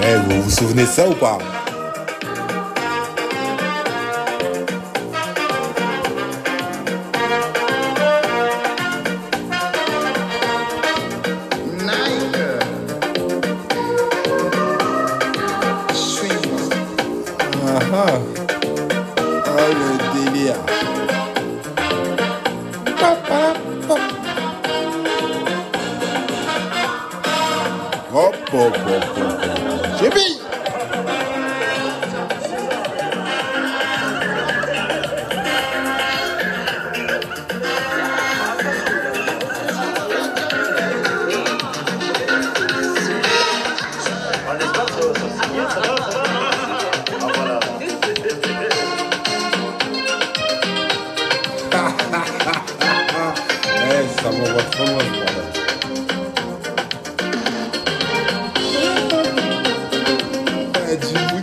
Eh, vous vous souvenez de ça ou pas? Nike. Suis-moi. Ah ah. Oh, le délire. Hop, hop, hop, hop. Mis. Eh, ça m'envoie trop loin. imagine.